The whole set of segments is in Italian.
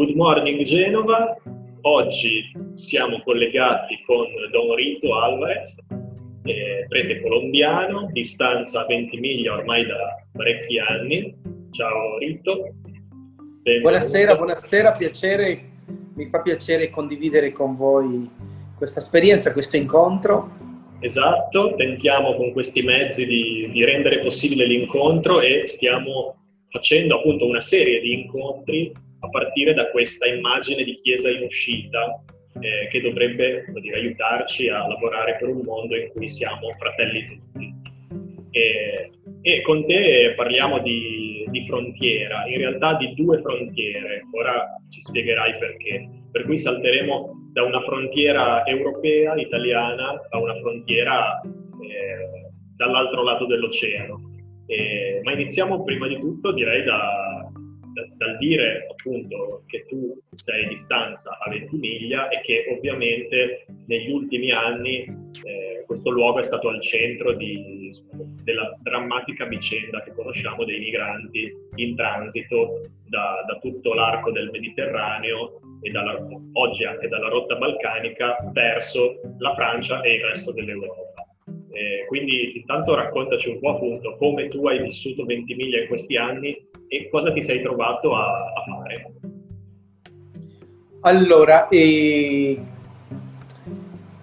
Good morning Genova, oggi siamo collegati con Don Rito Alvarez, prete colombiano, distanza 20 miglia ormai da parecchi anni. Ciao Rito. Benvenuto. Buonasera, buonasera, piacere, mi fa piacere condividere con voi questa esperienza, questo incontro. Esatto, tentiamo con questi mezzi di, di rendere possibile l'incontro e stiamo facendo appunto una serie di incontri partire da questa immagine di Chiesa in uscita eh, che dovrebbe dire, aiutarci a lavorare per un mondo in cui siamo fratelli tutti. E, e con te parliamo di, di, frontiera, in realtà di due frontiere, ora ci spiegherai perché. Per cui salteremo da una frontiera europea, italiana, a una frontiera eh, dall'altro lato dell'oceano. Eh, ma iniziamo prima di tutto, direi, da, dal dire appunto che tu sei a distanza a 20 miglia e che ovviamente negli ultimi anni eh, questo luogo è stato al centro di, della drammatica vicenda che conosciamo dei migranti in transito da, da tutto l'arco del Mediterraneo e dalla, oggi anche dalla rotta balcanica verso la Francia e il resto dell'Europa. Eh, quindi intanto raccontaci un po' appunto come tu hai vissuto 20 miglia in questi anni e cosa ti sei trovato a, a fare. Allora, eh,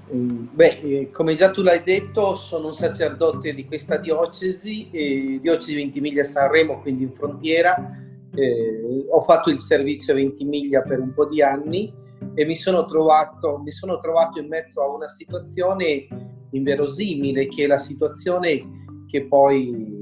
beh, eh, come già tu l'hai detto, sono un sacerdote di questa diocesi, eh, diocesi 20 miglia Sanremo, quindi in frontiera. Eh, ho fatto il servizio a 20 miglia per un po' di anni e mi sono trovato, mi sono trovato in mezzo a una situazione inverosimile, che è la situazione che poi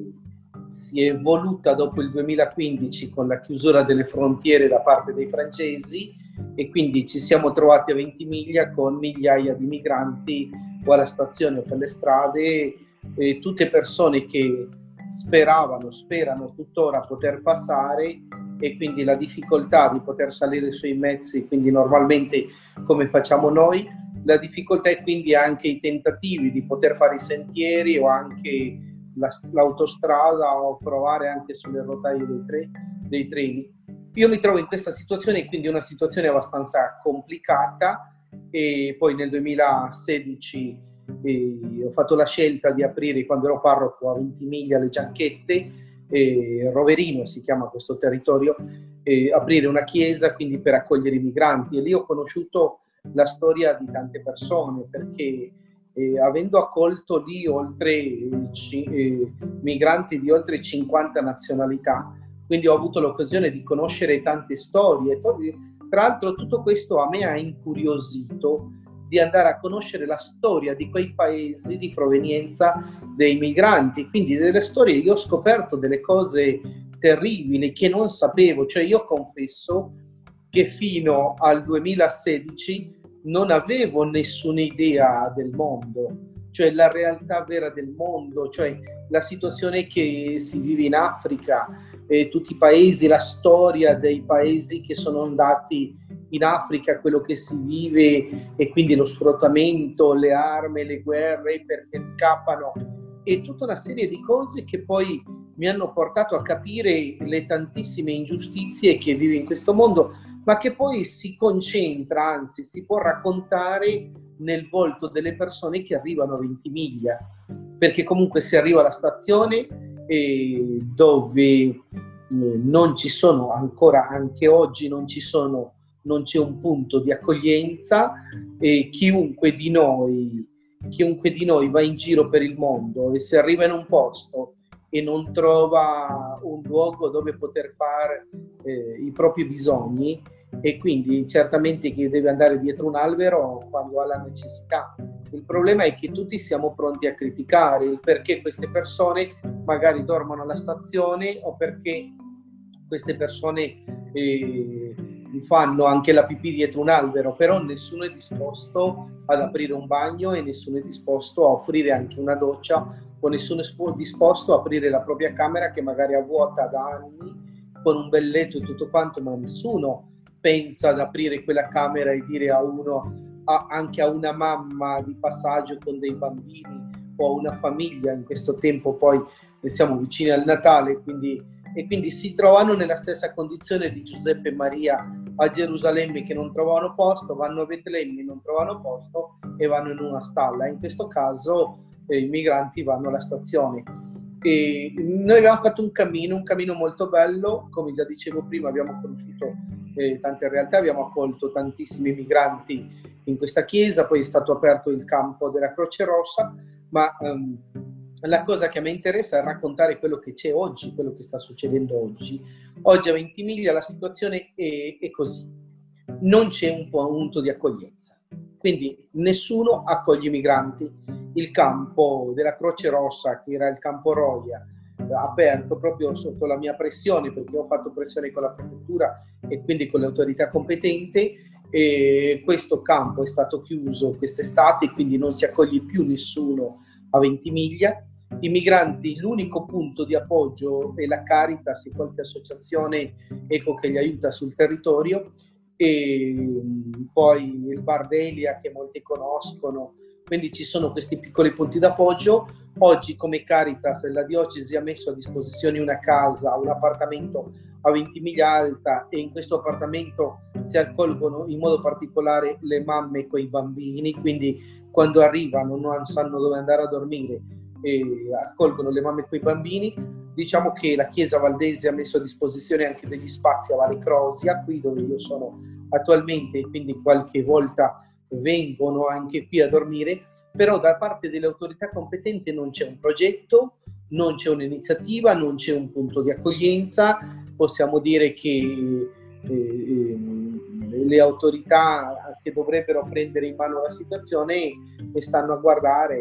si è evoluta dopo il 2015 con la chiusura delle frontiere da parte dei francesi e quindi ci siamo trovati a Ventimiglia con migliaia di migranti o alla stazione per le strade, e tutte persone che speravano, sperano tuttora poter passare e quindi la difficoltà di poter salire sui mezzi, quindi normalmente come facciamo noi, la difficoltà è quindi anche i tentativi di poter fare i sentieri o anche la, l'autostrada o provare anche sulle rotaie dei, tre, dei treni. Io mi trovo in questa situazione, quindi una situazione abbastanza complicata e poi nel 2016 eh, ho fatto la scelta di aprire, quando ero parroco a Ventimiglia, le Gianchette, eh, Roverino si chiama questo territorio, eh, aprire una chiesa quindi per accogliere i migranti e lì ho conosciuto la storia di tante persone perché eh, avendo accolto lì oltre eh, migranti di oltre 50 nazionalità, quindi ho avuto l'occasione di conoscere tante storie. Tra l'altro tutto questo a me ha incuriosito di andare a conoscere la storia di quei paesi di provenienza dei migranti, quindi delle storie, io ho scoperto delle cose terribili che non sapevo, cioè io confesso che fino al 2016 non avevo nessuna idea del mondo, cioè la realtà vera del mondo, cioè la situazione che si vive in Africa, eh, tutti i paesi, la storia dei paesi che sono andati in Africa, quello che si vive e quindi lo sfruttamento, le armi, le guerre perché scappano e tutta una serie di cose che poi mi hanno portato a capire le tantissime ingiustizie che vive in questo mondo, ma che poi si concentra, anzi si può raccontare nel volto delle persone che arrivano a 20 miglia, perché comunque si arriva alla stazione eh, dove non ci sono ancora, anche oggi non ci sono, non c'è un punto di accoglienza e chiunque di noi, chiunque di noi va in giro per il mondo e se arriva in un posto e non trova un luogo dove poter fare eh, i propri bisogni, e quindi certamente chi deve andare dietro un albero quando ha la necessità. Il problema è che tutti siamo pronti a criticare il perché queste persone magari dormono alla stazione o perché queste persone eh, fanno anche la pipì dietro un albero, però nessuno è disposto ad aprire un bagno e nessuno è disposto a offrire anche una doccia o nessuno è disposto a aprire la propria camera che magari è vuota da anni con un bel letto e tutto quanto, ma nessuno pensa ad aprire quella camera e dire a uno, a, anche a una mamma di passaggio con dei bambini o a una famiglia, in questo tempo poi siamo vicini al Natale, quindi e quindi si trovano nella stessa condizione di Giuseppe e Maria a Gerusalemme che non trovano posto, vanno a Betlemme, non trovano posto e vanno in una stalla. In questo caso eh, i migranti vanno alla stazione. E noi abbiamo fatto un cammino, un cammino molto bello, come già dicevo prima abbiamo conosciuto eh, tante realtà, abbiamo accolto tantissimi migranti in questa chiesa, poi è stato aperto il campo della Croce Rossa, ma um, la cosa che a me interessa è raccontare quello che c'è oggi, quello che sta succedendo oggi. Oggi a Ventimiglia la situazione è, è così, non c'è un punto di accoglienza, quindi nessuno accoglie i migranti. Il campo della Croce Rossa, che era il campo Roia, aperto proprio sotto la mia pressione, perché ho fatto pressione con la prefettura e quindi con le autorità competenti, e questo campo è stato chiuso quest'estate, quindi non si accoglie più nessuno a Ventimiglia. I migranti l'unico punto di appoggio è la Caritas e qualche associazione eco che li aiuta sul territorio e mm, poi il Bar Delia che molti conoscono, quindi ci sono questi piccoli punti d'appoggio. Oggi come Caritas la diocesi ha messo a disposizione una casa, un appartamento a 20 miglia alta e in questo appartamento si accolgono in modo particolare le mamme con i bambini, quindi quando arrivano non sanno dove andare a dormire e accolgono le mamme con i bambini. Diciamo che la Chiesa Valdese ha messo a disposizione anche degli spazi a Valle Crosia, qui dove io sono attualmente, quindi qualche volta vengono anche qui a dormire, però da parte delle autorità competenti non c'è un progetto, non c'è un'iniziativa, non c'è un punto di accoglienza, possiamo dire che eh, ehm, le autorità che dovrebbero prendere in mano la situazione stanno a guardare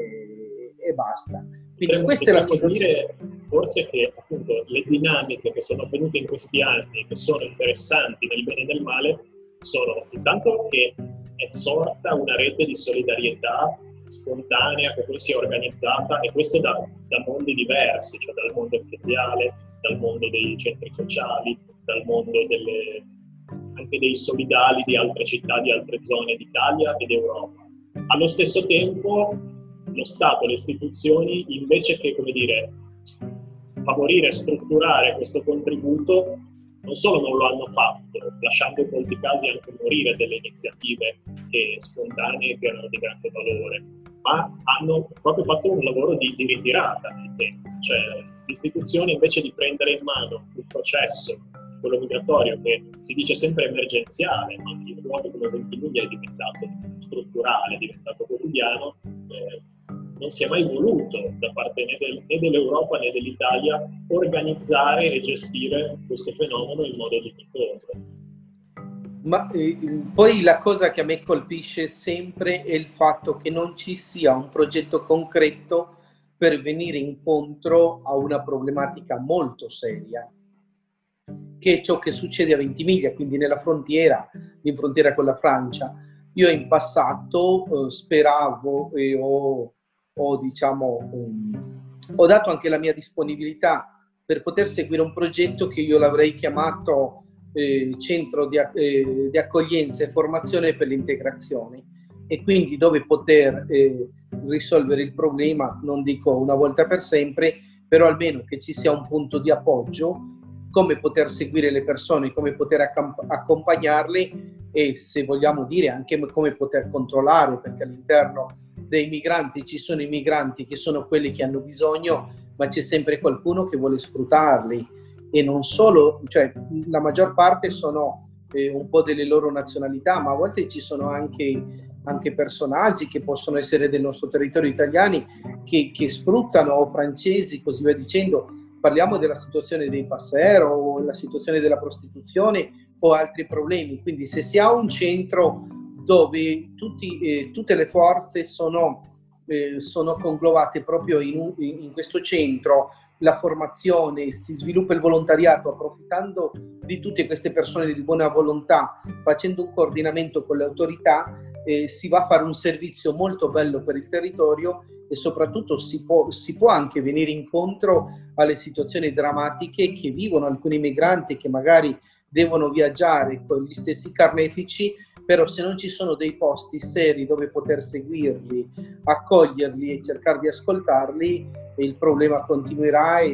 e basta. Quindi potremmo, questa è la situazione. forse che appunto le dinamiche che sono avvenute in questi anni, che sono interessanti nel bene e nel male, sono intanto che è sorta una rete di solidarietà spontanea che poi si è organizzata e questo da, da mondi diversi, cioè dal mondo ecclesiale, dal mondo dei centri sociali, dal mondo delle, anche dei solidali di altre città, di altre zone d'Italia ed Europa. Allo stesso tempo lo Stato, le istituzioni, invece che, come dire, favorire strutturare questo contributo, non solo non lo hanno fatto, lasciando in molti casi anche morire delle iniziative che, spontanee che erano di grande valore, ma hanno proprio fatto un lavoro di, di ritirata nel tempo. Cioè, l'istituzione invece di prendere in mano un processo, quello migratorio, che si dice sempre emergenziale, ma in luoghi come Ventimiglia è diventato strutturale, è diventato quotidiano, eh, non si è mai voluto da parte né, del, né, dell'Europa né dell'Italia organizzare e gestire questo fenomeno in modo dignitoso. Ma eh, poi la cosa che a me colpisce sempre è il fatto che non ci sia un progetto concreto per venire incontro a una problematica molto seria, che è ciò che succede a Ventimiglia, quindi nella frontiera, in frontiera con la Francia. Io in passato eh, speravo e ho ho, diciamo, um, ho dato anche la mia disponibilità per poter seguire un progetto che io l'avrei chiamato eh, Centro di, eh, di, Accoglienza e Formazione per l'Integrazione. E quindi dove poter eh, risolvere il problema, non dico una volta per sempre, però almeno che ci sia un punto di appoggio, come poter seguire le persone, come poter accamp- accompagnarle e se vogliamo dire anche come poter controllare, perché all'interno dei migranti ci sono i migranti che sono quelli che hanno bisogno, ma c'è sempre qualcuno che vuole sfruttarli e non solo, cioè la maggior parte sono eh, un po' delle loro nazionalità, ma a volte ci sono anche, anche personaggi che possono essere del nostro territorio italiani che, che sfruttano o francesi, così via dicendo. Parliamo della situazione dei passero o la situazione della prostituzione o altri problemi. Quindi se si ha un centro dove tutti, eh, tutte le forze sono, eh, sono conglobate proprio in, in, questo centro, la formazione, si sviluppa il volontariato approfittando di tutte queste persone di buona volontà, facendo un coordinamento con le autorità, eh, si va a fare un servizio molto bello per il territorio e soprattutto si può, si può anche venire incontro alle situazioni drammatiche che vivono alcuni migranti che magari devono viaggiare con gli stessi carnefici però se non ci sono dei posti seri dove poter seguirli, accoglierli e cercare di ascoltarli, il problema continuerà e,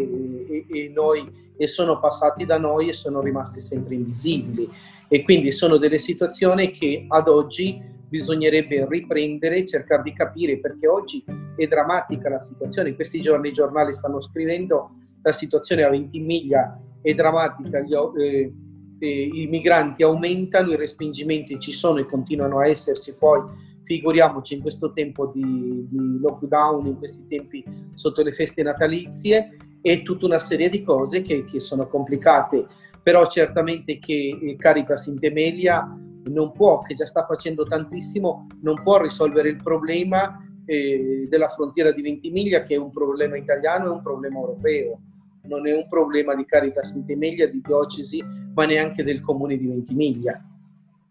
e, e, noi, e sono passati da noi e sono rimasti sempre invisibili. E quindi sono delle situazioni che ad oggi bisognerebbe riprendere e cercare di capire perché oggi è drammatica la situazione. In questi giorni i giornali stanno scrivendo la situazione a Ventimiglia è drammatica, gli, eh, eh, i migranti aumentano, i respingimenti ci sono e continuano a esserci, poi figuriamoci in questo tempo di, di lockdown, in questi tempi sotto le feste natalizie e tutta una serie di cose che, che sono complicate, però certamente che Caritas in Temelia non può, che già sta facendo tantissimo, non può risolvere il problema eh, della frontiera di Ventimiglia che è un problema italiano e un problema europeo non è un problema di Caritas Ventimiglia, di diocesi, ma neanche del comune di Ventimiglia.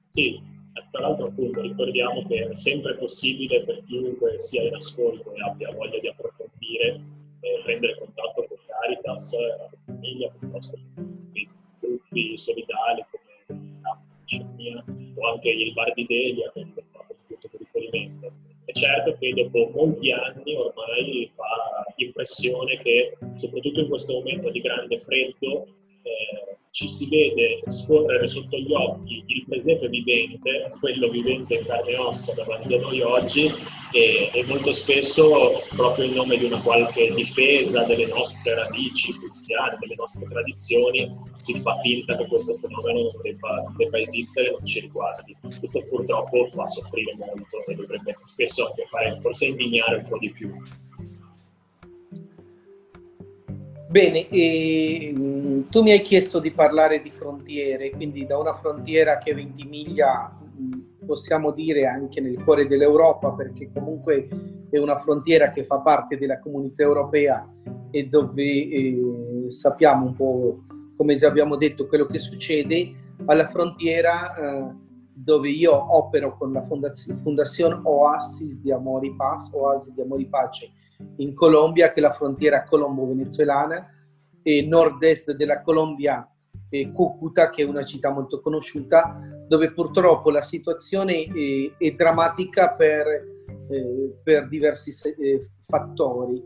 Sì, tra l'altro appunto ricordiamo che è sempre possibile per chiunque sia in ascolto e abbia voglia di approfondire eh, prendere contatto con Caritas, la famiglia, piuttosto che gruppi solidali come la Cirnia o anche il Bar di Delia che è fatto punto di riferimento certo che dopo molti anni ormai fa impressione che, soprattutto in questo momento di grande freddo, eh, ci si vede scorrere sotto gli occhi il presente vivente, quello vivente in carne e ossa davanti a noi oggi e, e, molto spesso proprio in nome di una qualche difesa delle nostre radici cristiane, delle nostre tradizioni, si fa finta che questo fenomeno non debba, debba esistere e non ci riguardi. Questo purtroppo fa soffrire molto e dovrebbe spesso anche fare forse indignare un po' di più. Bene, e, mm, tu mi hai chiesto di parlare di frontiere, quindi da una frontiera che è Ventimiglia mm, possiamo dire anche nel cuore dell'Europa, perché comunque è una frontiera che fa parte della comunità europea e dove eh, sappiamo un po', come già abbiamo detto, quello che succede, alla frontiera eh, dove io opero con la fondazione Oasis di Amori Pace, Oasis di Amori Pace in Colombia, che è la frontiera colombo-venezuelana, e nord-est della Colombia, eh, Cúcuta, che è una città molto conosciuta, dove purtroppo la situazione è, è drammatica per, eh, per diversi eh, fattori.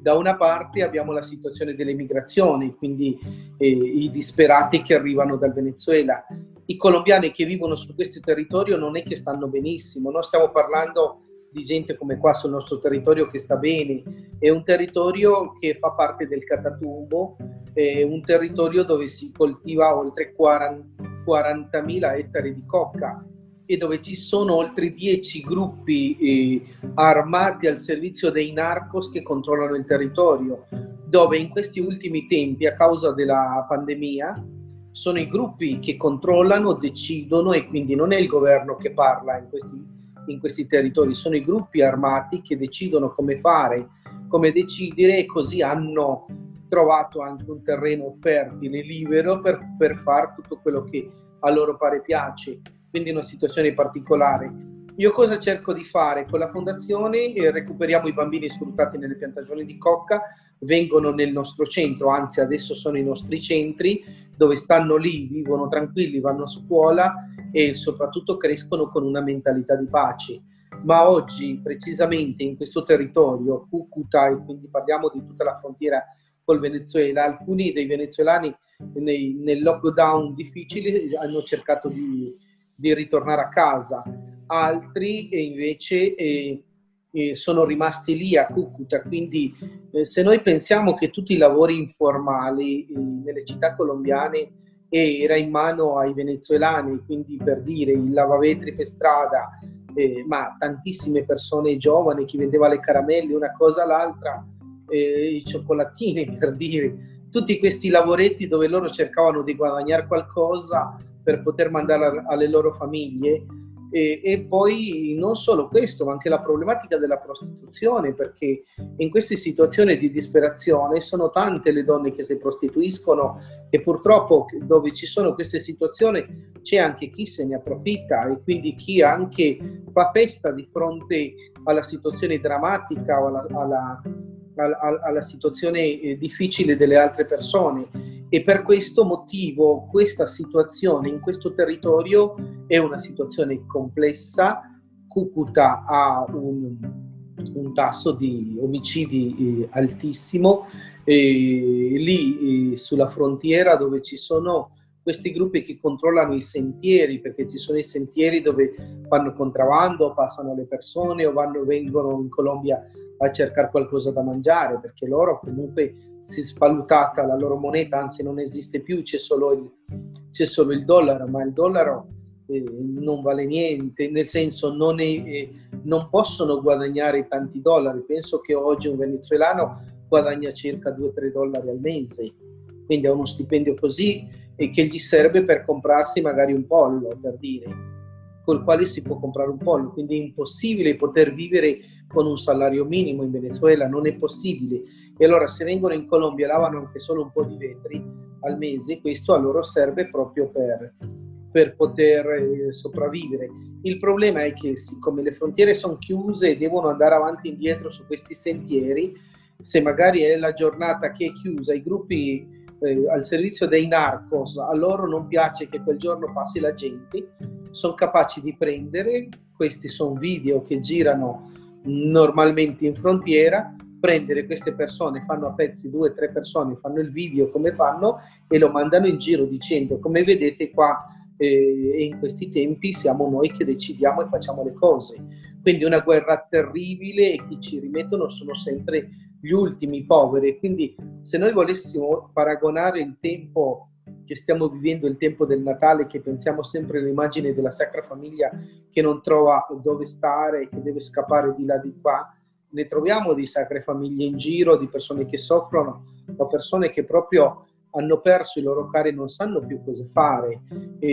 Da una parte abbiamo la situazione delle migrazioni, quindi eh, i disperati che arrivano dal Venezuela. I colombiani che vivono su questo territorio non è che stanno benissimo, non stiamo parlando di gente come qua sul nostro territorio che sta bene, è un territorio che fa parte del Catatumbo, è un territorio dove si coltiva oltre 40, 40.000 ettari di cocca e dove ci sono oltre 10 gruppi eh, armati al servizio dei narcos che controllano il territorio, dove in questi ultimi tempi, a causa della pandemia, sono i gruppi che controllano, decidono e quindi non è il governo che parla in questi in questi territori, sono i gruppi armati che decidono come fare, come decidere e così hanno trovato anche un terreno fertile, libero per, per fare tutto quello che a loro pare piace, quindi una situazione particolare. Io cosa cerco di fare? Con la fondazione eh, recuperiamo i bambini sfruttati nelle piantagioni di cocca, vengono nel nostro centro, anzi adesso sono i nostri centri dove stanno lì, vivono tranquilli, vanno a scuola e soprattutto crescono con una mentalità di pace. Ma oggi, precisamente in questo territorio, Cucuta, e quindi parliamo di tutta la frontiera col Venezuela, alcuni dei venezuelani nei, nel lockdown difficile hanno cercato di, di ritornare a casa, altri invece eh, eh, sono rimasti lì a Cucuta. Quindi eh, se noi pensiamo che tutti i lavori informali eh, nelle città colombiane era in mano ai venezuelani, quindi per dire il lavavetri per strada, eh, ma tantissime persone giovani, chi vendeva le caramelle, una cosa all'altra, eh, i cioccolatini per dire, tutti questi lavoretti dove loro cercavano di guadagnare qualcosa per poter mandare alle loro famiglie e, e, poi non solo questo, ma anche la problematica della prostituzione, perché in queste situazioni di disperazione sono tante le donne che si prostituiscono e purtroppo dove ci sono queste situazioni c'è anche chi se ne approfitta e quindi chi anche fa festa di fronte alla situazione drammatica o alla, alla, alla, alla situazione eh, difficile delle altre persone. E per questo motivo questa situazione in questo territorio è una situazione complessa, Cucuta ha un, un tasso di omicidi eh, altissimo. E lì sulla frontiera dove ci sono questi gruppi che controllano i sentieri, perché ci sono i sentieri dove fanno contrabbando, passano le persone o vanno, vengono in Colombia a cercare qualcosa da mangiare, perché loro comunque si è svalutata la loro moneta, anzi non esiste più, c'è solo il, c'è solo il dollaro, ma il dollaro eh, non vale niente, nel senso non, è, eh, non possono guadagnare tanti dollari. Penso che oggi un venezuelano guadagna circa 2-3 dollari al mese, quindi ha uno stipendio così e che gli serve per comprarsi magari un pollo, per dire, col quale si può comprare un pollo. Quindi è impossibile poter vivere con un salario minimo in Venezuela, non è possibile. E allora se vengono in Colombia e lavano anche solo un po' di vetri al mese, questo a loro serve proprio per, per poter eh, sopravvivere. Il problema è che siccome le frontiere sono chiuse e devono andare avanti e indietro su questi sentieri, se magari è la giornata che è chiusa, i gruppi eh, al servizio dei narcos, a loro non piace che quel giorno passi la gente, sono capaci di prendere, questi sono video che girano normalmente in frontiera, prendere queste persone, fanno a pezzi due o tre persone, fanno il video come fanno e lo mandano in giro dicendo come vedete qua eh, in questi tempi siamo noi che decidiamo e facciamo le cose. Quindi una guerra terribile e chi ci rimettono sono sempre gli ultimi poveri. Quindi se noi volessimo paragonare il tempo che stiamo vivendo, il tempo del Natale, che pensiamo sempre all'immagine della Sacra Famiglia che non trova dove stare, che deve scappare di là di qua, ne troviamo di sacre famiglie in giro, di persone che soffrono, o persone che proprio hanno perso i loro cari non sanno più cosa fare. E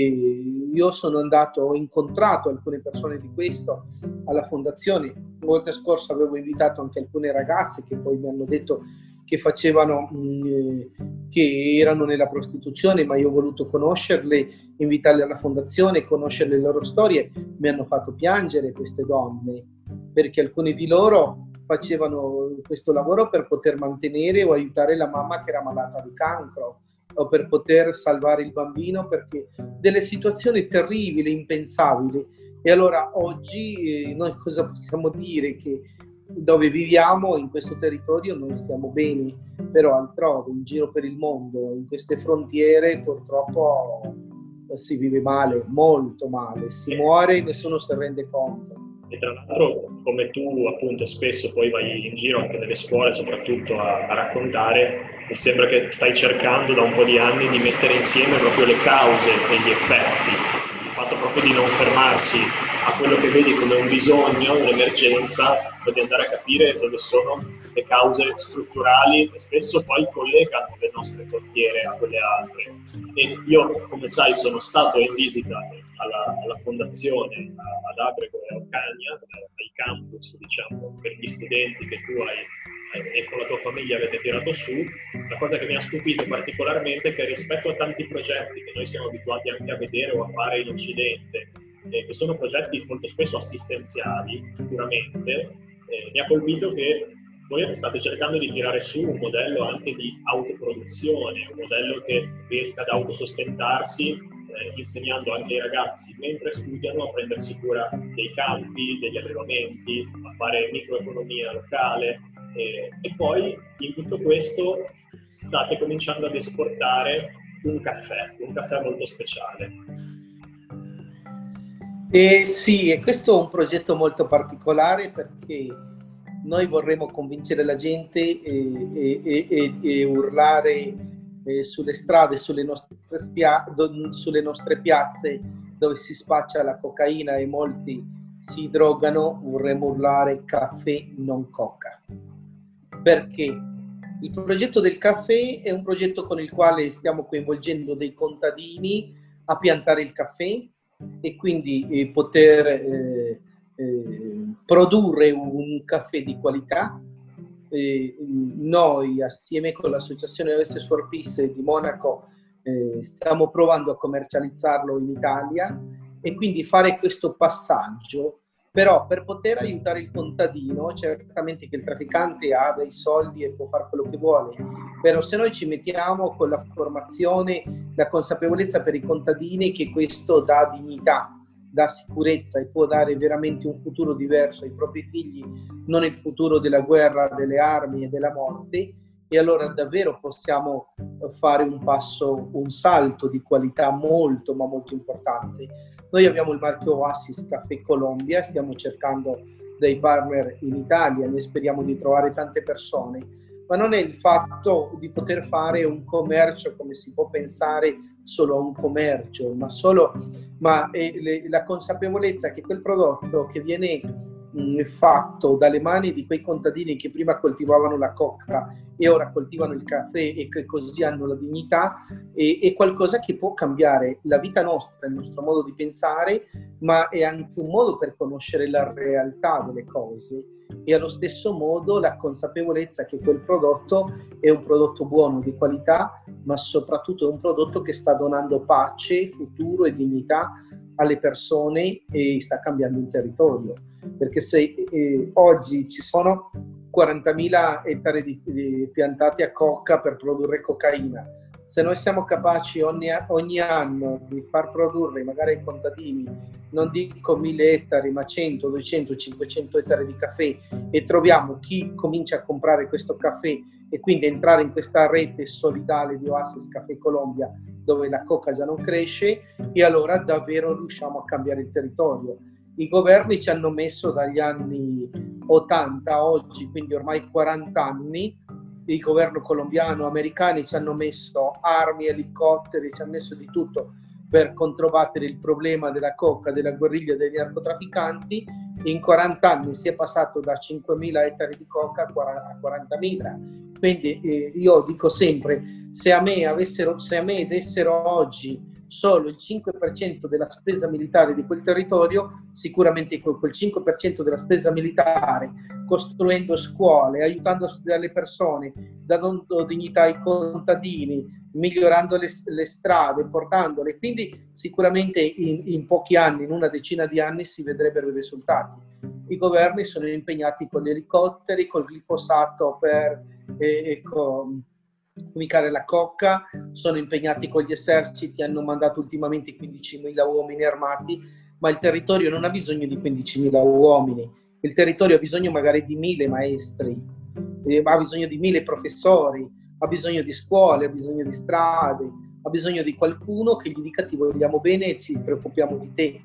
io sono andato, ho incontrato alcune persone di questo alla fondazione. La volta scorsa avevo invitato anche alcune ragazze che poi mi hanno detto che facevano, mm, che erano nella prostituzione, ma io ho voluto conoscerle, invitarle alla fondazione, conoscere le loro storie. Mi hanno fatto piangere queste donne, perché alcune di loro facevano questo lavoro per poter mantenere o aiutare la mamma che era malata di cancro o per poter salvare il bambino perché delle situazioni terribili, impensabili. E allora oggi eh, noi cosa possiamo dire? Che dove viviamo, in questo territorio, noi stiamo bene, però altrove, in giro per il mondo, in queste frontiere, purtroppo si vive male, molto male, si muore e nessuno si rende conto e tra l'altro come tu appunto spesso poi vai in giro anche nelle scuole soprattutto a, a, raccontare, mi sembra che stai cercando da un po' di anni di mettere insieme proprio le cause e gli effetti, il fatto proprio di non fermarsi a quello che vedi come un bisogno, un'emergenza, ma di andare a capire dove sono le cause strutturali e spesso poi collegano le nostre frontiere a quelle altre. E io, come sai, sono stato in visita alla, alla fondazione ad Abrego e a Occagna, ai campus, diciamo, per gli studenti che tu hai e con la tua famiglia avete tirato su, la cosa che mi ha stupito particolarmente è che rispetto a tanti progetti che noi siamo abituati anche a vedere o a fare in Occidente, eh, che sono progetti molto spesso assistenziali, puramente, eh, mi ha colpito che voi state cercando di tirare su un modello anche di autoproduzione, un modello che riesca ad autosostentarsi, eh, insegnando anche ai ragazzi mentre studiano a prendersi cura dei campi, degli allevamenti, a fare microeconomia locale eh, e poi in tutto questo state cominciando ad esportare un caffè, un caffè molto speciale. Eh, sì, e questo è un progetto molto particolare perché noi vorremmo convincere la gente e, e, e, e urlare eh, sulle strade, sulle nostre, spia- do, sulle nostre piazze dove si spaccia la cocaina e molti si drogano, vorremmo urlare caffè non coca. Perché? Il progetto del caffè è un progetto con il quale stiamo coinvolgendo dei contadini a piantare il caffè e quindi eh, poter eh, eh, produrre un caffè di qualità. Eh, noi assieme con l'associazione OS for Peace di Monaco eh, stiamo provando a commercializzarlo in Italia e quindi fare questo passaggio. Però per poter aiutare il contadino, certamente che il trafficante ha dei soldi e può fare quello che vuole, però se noi ci mettiamo con la formazione, la consapevolezza per i contadini che questo dà dignità, dà sicurezza e può dare veramente un futuro diverso ai propri figli, non il futuro della guerra, delle armi e della morte, e allora davvero possiamo fare un passo, un salto di qualità molto ma molto importante. Noi abbiamo il marchio Oasis Caffè Colombia, stiamo cercando dei partner in Italia, noi speriamo di trovare tante persone, ma non è il fatto di poter fare un commercio come si può pensare solo a un commercio, ma, solo, ma è le, la consapevolezza che quel prodotto che viene fatto dalle mani di quei contadini che prima coltivavano la cocca e ora coltivano il caffè e che così hanno la dignità, è, è qualcosa che può cambiare la vita nostra, il nostro modo di pensare, ma è anche un modo per conoscere la realtà delle cose. E allo stesso modo la consapevolezza che quel prodotto è un prodotto buono, di qualità, ma soprattutto è un prodotto che sta donando pace, futuro e dignità alle persone e sta cambiando il territorio. Perché se eh, oggi ci sono 40.000 ettari di, di piantati a cocca per produrre cocaina, se noi siamo capaci ogni, ogni, anno di far produrre magari ai contadini, non dico 1000 ettari, ma 100, 200, 500 ettari di caffè e troviamo chi comincia a comprare questo caffè e quindi entrare in questa rete solidale di Oasis Caffè Colombia dove la coca già non cresce e allora davvero riusciamo a cambiare il territorio i governi ci hanno messo dagli anni 80 a oggi, quindi ormai 40 anni, il governo colombiano, americani ci hanno messo armi, elicotteri, ci hanno messo di tutto per controbattere il problema della coca, della guerriglia dei narcotrafficanti. In 40 anni si è passato da 5.000 ettari di coca a 40.000. Quindi eh, io dico sempre, se a me, avessero, se a me dessero oggi solo il 5% della spesa militare di quel territorio, sicuramente quel 5% della spesa militare, costruendo scuole, aiutando a studiare le persone, dando dignità ai contadini, migliorando le, le strade, portandole, quindi sicuramente in, in pochi anni, in una decina di anni, si vedrebbero i risultati. I governi sono impegnati con gli elicotteri, col glifosato per... Eh, con, fumicare la cocca, sono impegnati con gli eserciti, hanno mandato ultimamente 15.000 uomini armati, ma il territorio non ha bisogno di 15.000 uomini, il territorio ha bisogno magari di 1.000 maestri, eh, ha bisogno di 1.000 professori, ha bisogno di scuole, ha bisogno di strade, ha bisogno di qualcuno che gli dica ti vogliamo bene e ci preoccupiamo di te.